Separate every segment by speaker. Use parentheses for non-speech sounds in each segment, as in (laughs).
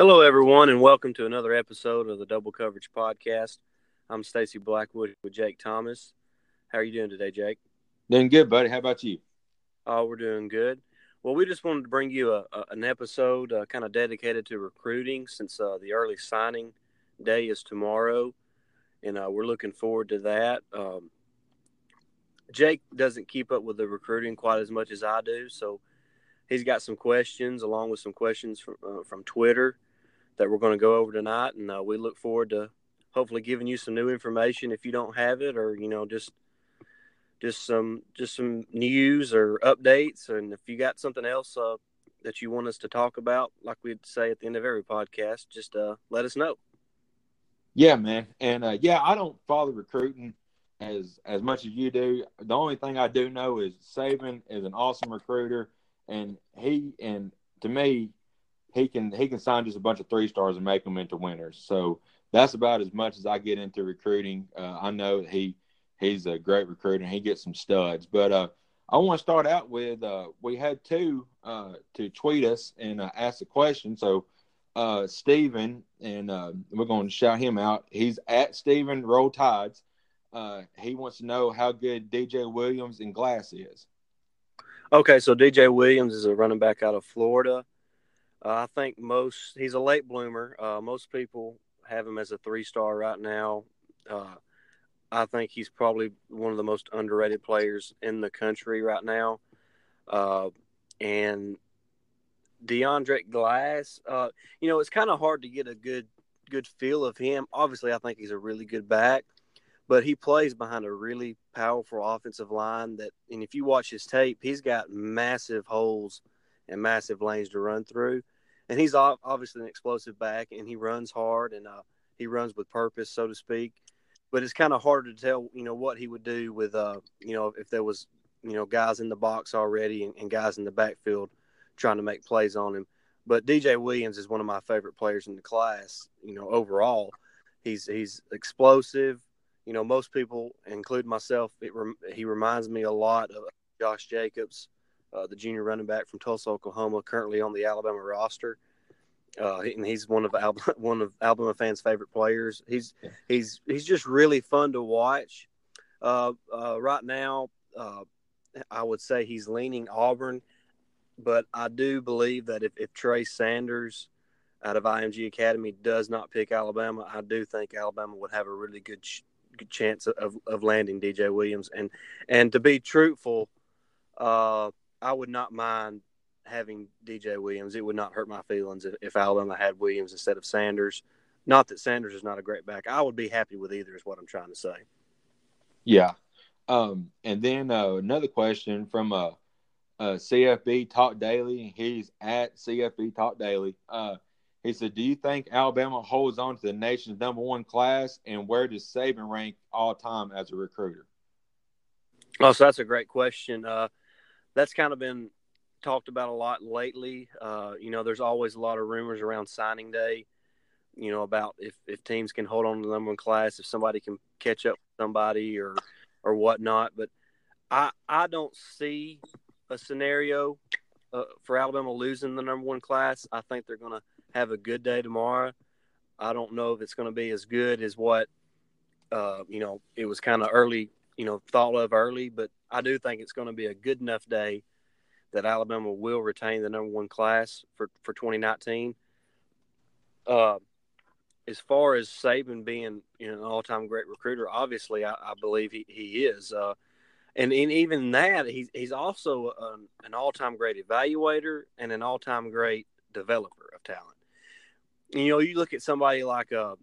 Speaker 1: Hello, everyone, and welcome to another episode of the Double Coverage Podcast. I'm Stacy Blackwood with Jake Thomas. How are you doing today, Jake?
Speaker 2: Doing good, buddy. How about you?
Speaker 1: Oh, we're doing good. Well, we just wanted to bring you a, a an episode uh, kind of dedicated to recruiting since uh, the early signing day is tomorrow, and uh, we're looking forward to that. Um, Jake doesn't keep up with the recruiting quite as much as I do, so he's got some questions along with some questions from uh, from Twitter that we're going to go over tonight, and uh, we look forward to hopefully giving you some new information if you don't have it, or you know just just some just some news or updates, and if you got something else uh, that you want us to talk about, like we'd say at the end of every podcast, just uh, let us know.
Speaker 2: Yeah, man, and uh, yeah, I don't follow recruiting as as much as you do. The only thing I do know is Saban is an awesome recruiter, and he and to me, he can he can sign just a bunch of three stars and make them into winners. So that's about as much as I get into recruiting. Uh, I know he he's a great recruiter and he gets some studs. But uh, I want to start out with uh, we had two uh, to tweet us and uh, ask a question. So uh, Steven, and uh, we're going to shout him out. He's at Steven Roll Tides. Uh, he wants to know how good DJ Williams and Glass is.
Speaker 1: Okay, so DJ Williams is a running back out of Florida. I think most he's a late bloomer. Uh, most people have him as a three star right now. Uh, I think he's probably one of the most underrated players in the country right now. Uh, and Deandre Glass, uh, you know, it's kind of hard to get a good good feel of him. Obviously, I think he's a really good back, but he plays behind a really powerful offensive line. That, and if you watch his tape, he's got massive holes and massive lanes to run through. And he's obviously an explosive back, and he runs hard and uh, he runs with purpose, so to speak but it's kind of hard to tell, you know, what he would do with, uh, you know, if there was, you know, guys in the box already and, and guys in the backfield trying to make plays on him. But DJ Williams is one of my favorite players in the class. You know, overall, he's he's explosive. You know, most people, including myself, rem- he reminds me a lot of Josh Jacobs, uh, the junior running back from Tulsa, Oklahoma, currently on the Alabama roster. Uh, and he's one of Alabama, (laughs) one of Alabama fans' favorite players. He's yeah. he's he's just really fun to watch. Uh, uh, right now, uh, I would say he's leaning Auburn, but I do believe that if, if Trey Sanders out of IMG Academy does not pick Alabama, I do think Alabama would have a really good, ch- good chance of, of landing DJ Williams. And and to be truthful, uh, I would not mind having DJ Williams. It would not hurt my feelings if, if Alabama had Williams instead of Sanders. Not that Sanders is not a great back. I would be happy with either, is what I'm trying to say.
Speaker 2: Yeah. Um, and then uh, another question from uh, uh, CFB Talk Daily. He's at CFB Talk Daily. Uh, he said, "Do you think Alabama holds on to the nation's number one class, and where does Saban rank all time as a recruiter?"
Speaker 1: Oh, so that's a great question. Uh, that's kind of been talked about a lot lately. Uh, you know, there's always a lot of rumors around signing day. You know about if, if teams can hold on to the number one class, if somebody can catch up with somebody or or whatnot. But I I don't see a scenario uh, for Alabama losing the number one class. I think they're going to have a good day tomorrow. I don't know if it's going to be as good as what uh, you know it was kind of early, you know, thought of early, but I do think it's going to be a good enough day that Alabama will retain the number one class for, for 2019. Uh, as far as Saban being you know, an all time great recruiter, obviously I, I believe he, he is. Uh, and in even that, he's, he's also an, an all time great evaluator and an all time great developer of talent. You know, you look at somebody like uh,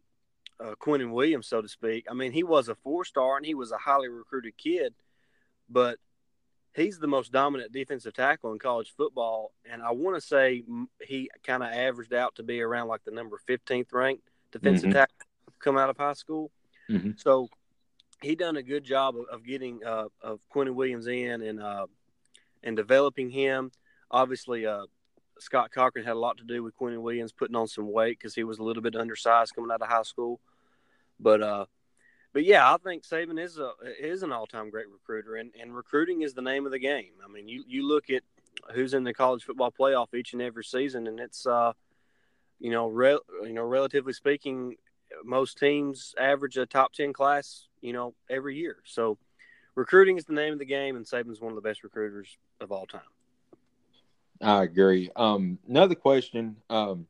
Speaker 1: uh, Quinnen Williams, so to speak. I mean, he was a four star and he was a highly recruited kid, but he's the most dominant defensive tackle in college football, and I want to say he kind of averaged out to be around like the number 15th ranked defensive mm-hmm. tackle come out of high school. Mm-hmm. So he done a good job of, of getting uh, of Quinnen Williams in and uh, and developing him. Obviously, uh, Scott Cochran had a lot to do with Quinnen Williams putting on some weight because he was a little bit undersized coming out of high school. But uh, but yeah, I think Saban is a is an all time great recruiter, and, and recruiting is the name of the game. I mean, you, you look at who's in the college football playoff each and every season, and it's uh, you know, re- you know, relatively speaking, most teams average a top ten class, you know, every year. So recruiting is the name of the game, and Saban's one of the best recruiters of all time.
Speaker 2: I agree. Um, another question. Um,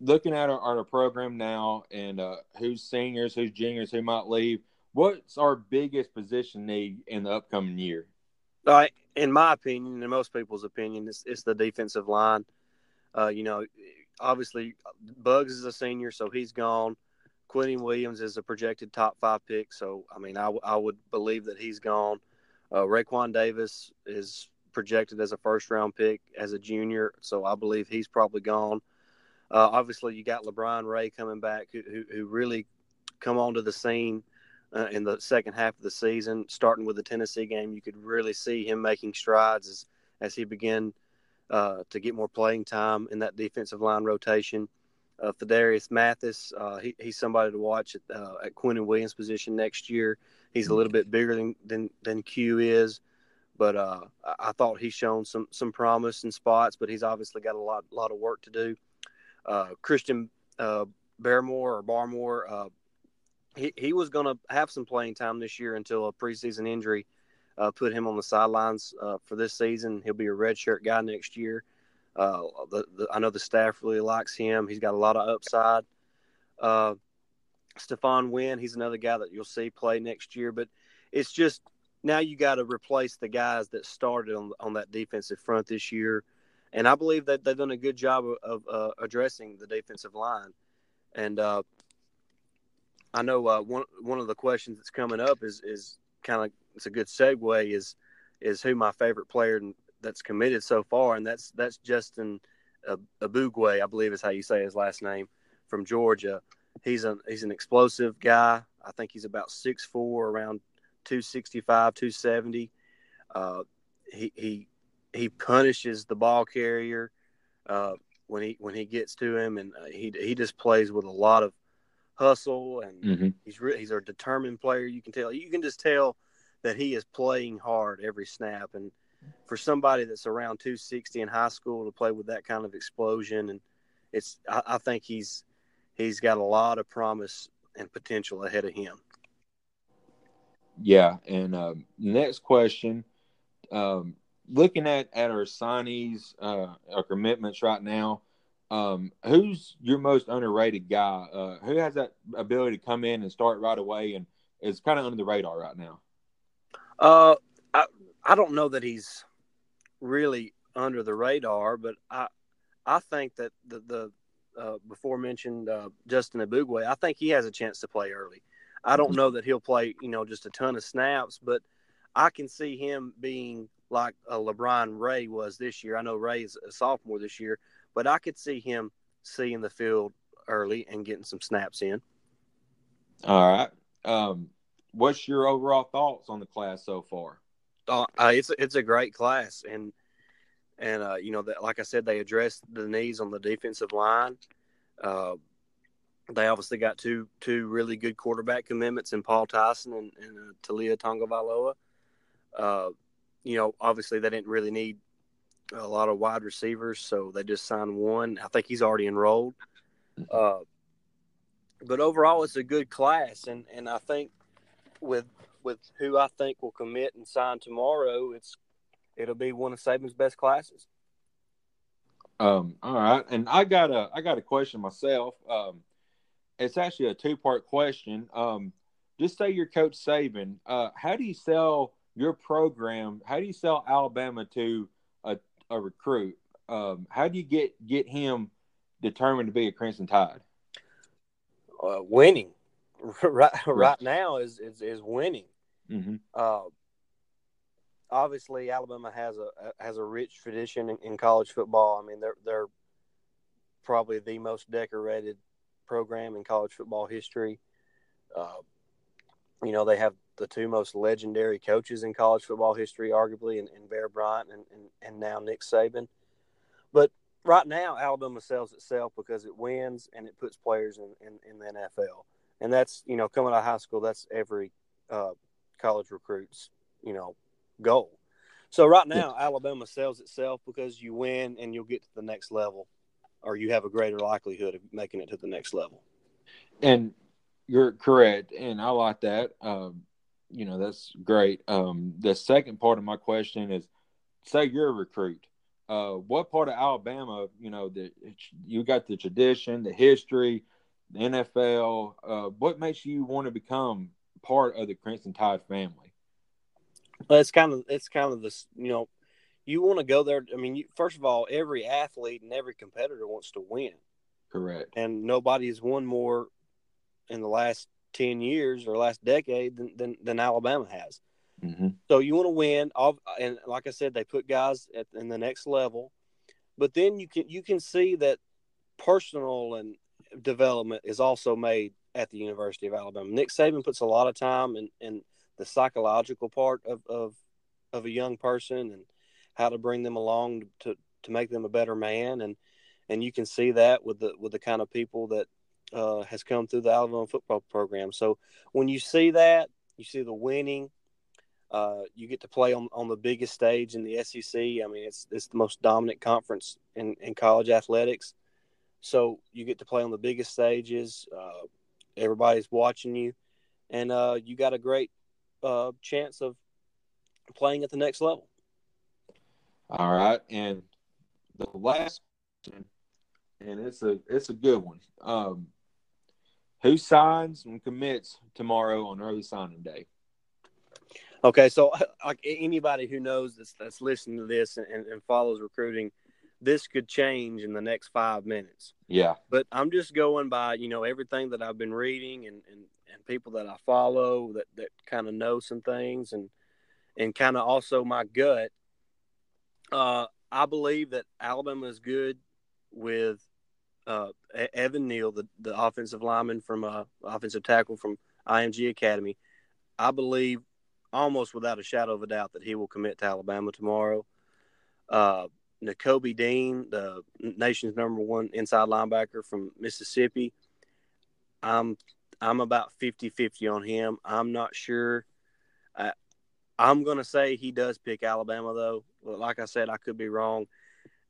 Speaker 2: looking at our, our program now and uh, who's seniors, who's juniors, who might leave, what's our biggest position need in the upcoming year?
Speaker 1: Uh, in my opinion, in most people's opinion, it's, it's the defensive line. Uh, you know, obviously, Bugs is a senior, so he's gone. Quinnen Williams is a projected top five pick, so I mean, I, would believe that he's gone. Uh, Raekwon Davis is projected as a first round pick as a junior, so I believe he's probably gone. Uh, obviously, you got LaBryan Ray coming back, who, who, really come onto the scene uh, in the second half of the season. Starting with the Tennessee game, you could really see him making strides as as he began uh, to get more playing time in that defensive line rotation. Uh, Phidarian Mathis, uh, he, he's somebody to watch at, uh, at Quinnen Williams' position next year. He's a little bit bigger than than, than Q is, but uh, I thought he's shown some some promise in spots. But he's obviously got a lot lot of work to do. Uh, Christian uh, or Barmore, uh, he, he was going to have some playing time this year until a preseason injury uh, put him on the sidelines uh, for this season. He'll be a redshirt guy next year. Uh, the, the, I know the staff really likes him. He's got a lot of upside. Uh, Stephon Wynn, he's another guy that you'll see play next year. But it's just now you got to replace the guys that started on on that defensive front this year and I believe that they've done a good job of, uh, addressing the defensive line. And uh, I know uh, one one of the questions that's coming up is is kind of it's a good segue is is who my favorite player that's committed so far, and that's that's Justin Eboigbe, I believe is how you say his last name, from Georgia. He's an he's an explosive guy. I think he's about six four, around 265, 270. Uh, he he he punishes the ball carrier uh, when he when he gets to him, and uh, he he just plays with a lot of hustle, and mm-hmm. he's re- he's a determined player. You can tell you can just tell that he is playing hard every snap, and for somebody that's around 260 in high school to play with that kind of explosion, and it's I, I think he's he's got a lot of promise and potential ahead of him.
Speaker 2: Yeah, and um, next question. Um, looking at at our signees, uh, our commitments right now, um, who's your most underrated guy? Uh, who has that ability to come in and start right away and is kind of under the radar right now?
Speaker 1: Uh, I I don't know that he's really under the radar, but I I think that the the uh, before mentioned uh, Justin Eboigbe, I think he has a chance to play early. I don't mm-hmm. know that he'll play, you know, just a ton of snaps, but I can see him being like a LaBryan Ray was this year. I know Ray is a sophomore this year, but I could see him seeing the field early and getting some snaps in.
Speaker 2: All right. Um, what's your overall thoughts on the class so far?
Speaker 1: Uh, uh, it's it's a great class, and and uh, you know that like I said, they addressed the needs on the defensive line. Uh, they obviously got two two really good quarterback commitments in Paul Tyson and, and uh, Taulia Tagovailoa. Uh, you know, obviously they didn't really need a lot of wide receivers, so they just signed one. I think he's already enrolled. Uh, but overall, it's a good class, and and I think with with who I think will commit and sign tomorrow, it's it'll be one of Saban's best classes.
Speaker 2: Um, all right, and I got a I got a question myself. Um, it's actually a two part question. Um, just say you're Coach Saban. Uh, how do you sell your program, how do you sell Alabama to a, a recruit? Um, how do you get get him determined to be a Crimson Tide?
Speaker 1: Uh, winning, (laughs) right, right now is is, is winning. Mm-hmm. Uh, obviously, Alabama has a has a rich tradition in, in, college football. I mean, they're they're probably the most decorated program in college football history. Uh, you know, they have the two most legendary coaches in college football history, arguably, in, Bear Bryant and, and, and now Nick Saban. But right now, Alabama sells itself because it wins and it puts players in, in, in the NFL. And that's, you know, coming out of high school, that's every uh, college recruit's, you know, goal. So right now, Alabama sells itself because you win and you'll get to the next level. or you have a greater likelihood of making it to the next level.
Speaker 2: And you're correct, and I like that. Um, you know, that's great. Um, the second part of my question is, say you're a recruit. Uh, what part of Alabama, you know, that you got the tradition, the history, the NFL. Uh, what makes you want to become part of the Crimson Tide family?
Speaker 1: Well, it's kind of it's kind of this, you know, you want to go there. I mean, you, first of all, every athlete and every competitor wants to win.
Speaker 2: Correct.
Speaker 1: And nobody has won more in the last 10 years or last decade than, than, than Alabama has.
Speaker 2: Mm-hmm.
Speaker 1: So you want to win. And like I said, they put guys at, in the next level. But then you can you can see that personal and development is also made at the University of Alabama. Nick Saban puts a lot of time in, in the psychological part of, of of a young person and how to bring them along to, to make them a better man and and you can see that with the with the kind of people that uh, has come through the Alabama football program. So when you see that, you see the winning. Uh, you get to play on, on the biggest stage in the SEC. I mean, it's it's the most dominant conference in, in college athletics. So you get to play on the biggest stages. Uh, everybody's watching you, and uh, you got a great uh, chance of playing at the next level.
Speaker 2: All right, and the last and it's a it's a good one. Um, who signs and commits tomorrow on early signing day?
Speaker 1: Okay, so (laughs) like anybody who knows that's, that's listening to this and, and follows recruiting, this could change in the next five minutes.
Speaker 2: Yeah.
Speaker 1: But I'm just going by, you know, everything that I've been reading and, and, and people that I follow that, that kind of know some things and and kind of also my gut uh, I believe that Alabama is good with uh, Evan Neal, the, the offensive lineman from uh, offensive tackle from IMG Academy. I believe almost without a shadow of a doubt that he will commit to Alabama tomorrow. Uh, Dean, the nation's number one inside linebacker from Mississippi. I'm I'm about 50-50 on him. I'm not sure. I, I'm going to say he does pick Alabama, though. Like I said, I could be wrong.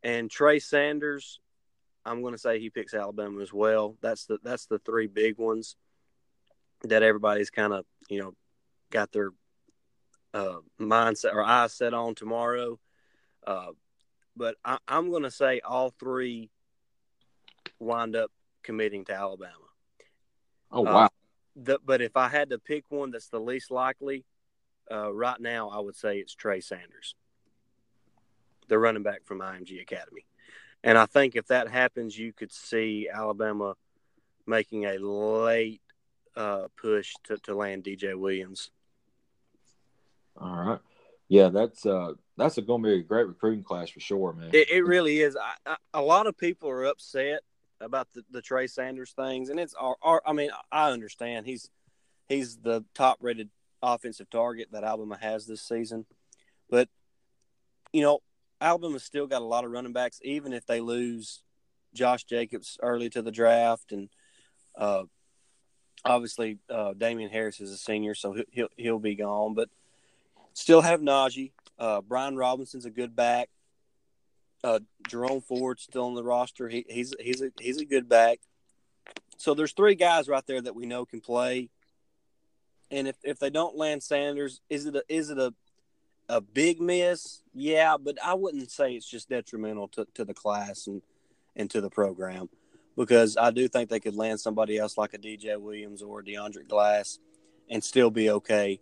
Speaker 1: And Trey Sanders, I'm going to say he picks Alabama as well. That's the that's the three big ones that everybody's kind of you know got their uh, mindset or eyes set on tomorrow. Uh, but I, am going to say all three wind up committing to Alabama.
Speaker 2: Oh wow! Uh,
Speaker 1: the, but if I had to pick one that's the least likely, uh, right now, I would say it's Trey Sanders, the running back from IMG Academy. And I think if that happens, you could see Alabama making a late uh, push to, to land DJ Williams.
Speaker 2: All right. Yeah, that's uh, that's going to be a great recruiting class for sure, man.
Speaker 1: It, it really is. I, I, a lot of people are upset about the, the Trey Sanders things, and it's our, our, I mean, I understand he's he's the top rated offensive target that Alabama has this season. But, you know, Alabama's still got a lot of running backs, even if they lose Josh Jacobs early to the draft. And uh, obviously, uh, Damien Harris is a senior, so he'll, he'll be gone. But still have Najee. Uh, Brian Robinson's a good back. Uh, Jerome Ford's still on the roster. He, he's he's a he's a good back. So there's three guys right there that we know can play. And if, if they don't land Sanders, is it a, is it a a big miss? Yeah, but I wouldn't say it's just detrimental to, to the class and, and to the program because I do think they could land somebody else like a DJ Williams or Deandre Glass and still be okay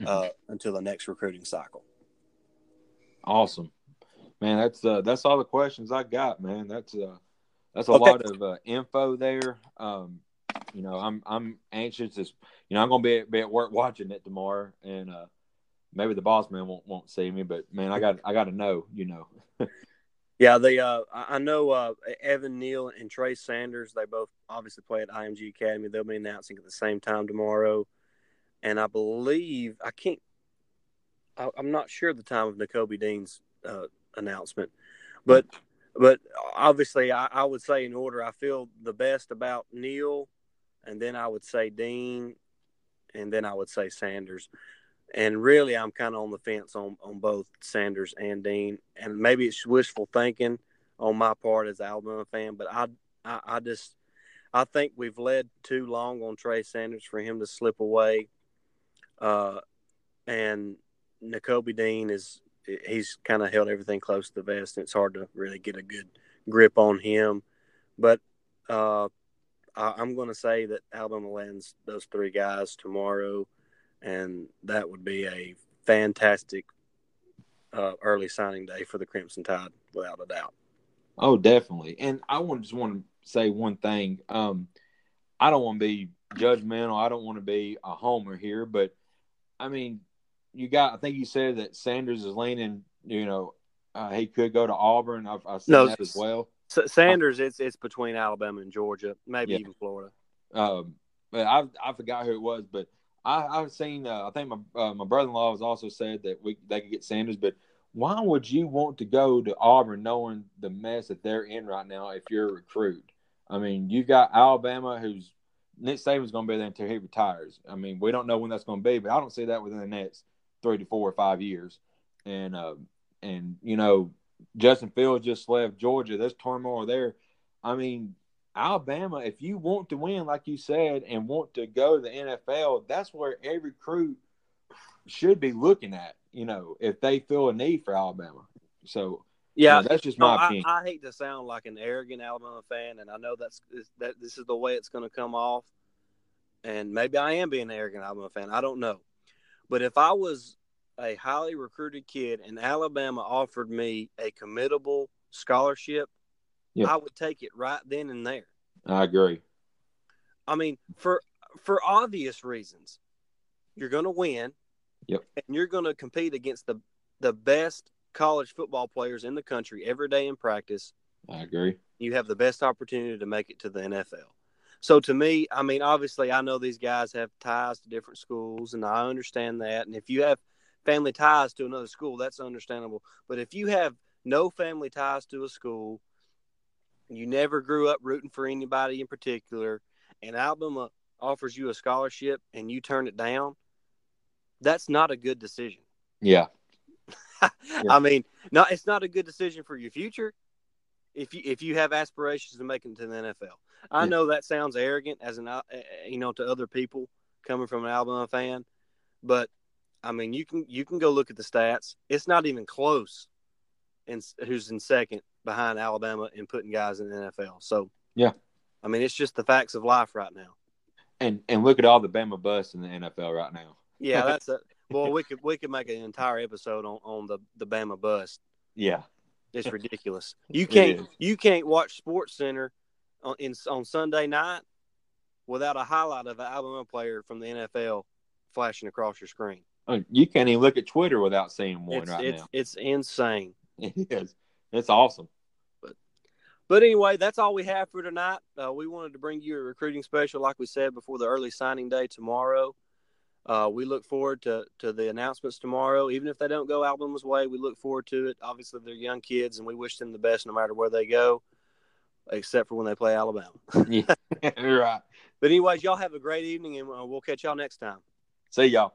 Speaker 1: mm-hmm. uh, until the next recruiting cycle.
Speaker 2: Awesome, man. That's uh, that's all the questions I got, man. That's uh, that's a okay. lot of uh, info there. Um, you know, I'm I'm anxious. As, you know, I'm gonna be, be at work watching it tomorrow, and uh, maybe the boss man won't won't see me, but man, I got I got to know. You know. (laughs)
Speaker 1: yeah, they. Uh, I know uh, Evan Neal and Trey Sanders. They both obviously play at IMG Academy. They'll be announcing at the same time tomorrow, and I believe I can't. I, am not sure the time of Nakobe Dean's uh, announcement, but but obviously I, I, would say in order I feel the best about Neal and then I would say Dean, and then I would say Sanders. And really, I'm kind of on the fence on, on both Sanders and Dean. And maybe it's wishful thinking, on my part as an Alabama fan, but I, I, I just I think we've led too long on Trey Sanders for him to slip away. Uh, and Nakobe Dean is he's kind of held everything close to the vest, and it's hard to really get a good grip on him. But uh, I, am going to say that Alabama lands those three guys tomorrow, and that would be a fantastic uh, early signing day for the Crimson Tide, without a doubt.
Speaker 2: Oh, definitely. And I want just want to say one thing. Um, I don't want to be judgmental. I don't want to be a homer here, but I mean, you got. I think you said that Sanders is leaning. You know, uh, he could go to Auburn. I've, I've seen no, that as well.
Speaker 1: Sanders, it's it's between Alabama and Georgia, maybe yeah. even Florida.
Speaker 2: Um, but I I forgot who it was, but I I've seen. Uh, I think my uh, my brother in law has also said that we they could get Sanders, but why would you want to go to Auburn knowing the mess that they're in right now if you're a recruit? I mean, you've got Alabama, who's Nick Saban's going to be there until he retires. I mean, we don't know when that's going to be, but I don't see that within the next three to four or five years. And uh, and you know, Justin Fields just left Georgia. There's turmoil there. I mean, Alabama, if you want to win, like you said, and want to go to the NFL, that's where every recruit should be looking at. You know, if they feel a need for Alabama. So yeah, you know, that's just my
Speaker 1: no,
Speaker 2: opinion.
Speaker 1: I, I, hate to sound like an arrogant Alabama fan, and I know that's that this is the way it's going to come off. And maybe I am being an arrogant Alabama fan. I don't know, but if I was a highly recruited kid and Alabama offered me a committable scholarship, yeah. I would take it right then and there.
Speaker 2: I agree.
Speaker 1: I mean, for for obvious reasons, you're going to win.
Speaker 2: Yep.
Speaker 1: And you're going to compete against the the best college football players in the country every day in practice.
Speaker 2: I agree.
Speaker 1: You have the best opportunity to make it to the NFL. So to me, I mean, obviously, I know these guys have ties to different schools, and I understand that. And if you have family ties to another school, that's understandable. But if you have no family ties to a school, you never grew up rooting for anybody in particular, and Alabama offers you a scholarship and you turn it down, that's not a good decision.
Speaker 2: Yeah.
Speaker 1: yeah. (laughs) I mean, no, it's not a good decision for your future if you if you have aspirations to make it to the NFL. I know that sounds arrogant as an uh, you know to other people coming from an Alabama fan, but I mean, you can you can go look at the stats. It's not even close. And who's in second behind Alabama in putting guys in the NFL? So
Speaker 2: yeah,
Speaker 1: I mean, it's just the facts of life right now.
Speaker 2: And and look at all the Bama busts in the NFL right now.
Speaker 1: Yeah, (laughs) that's a well. We could we could make an entire episode on on the the Bama bust.
Speaker 2: Yeah,
Speaker 1: it's (laughs) ridiculous. You can't you can't watch Sports Center on in, on Sunday night without a highlight of an Alabama player from the NFL flashing across your screen.
Speaker 2: Oh, you can't even look at Twitter without seeing one
Speaker 1: it's,
Speaker 2: right
Speaker 1: it's,
Speaker 2: now.
Speaker 1: It's insane. (laughs)
Speaker 2: It is. It's awesome.
Speaker 1: But but anyway, that's all we have for tonight. Uh, we wanted to bring you a recruiting special, like we said before the early signing day tomorrow. Uh, we look forward to, to the announcements tomorrow. Even if they don't go Alabama's way, we look forward to it. Obviously, they're young kids, and we wish them the best no matter where they go, except for when they play Alabama. (laughs)
Speaker 2: yeah, (laughs) right.
Speaker 1: But anyways, y'all have a great evening, and uh, we'll catch y'all next time.
Speaker 2: See y'all.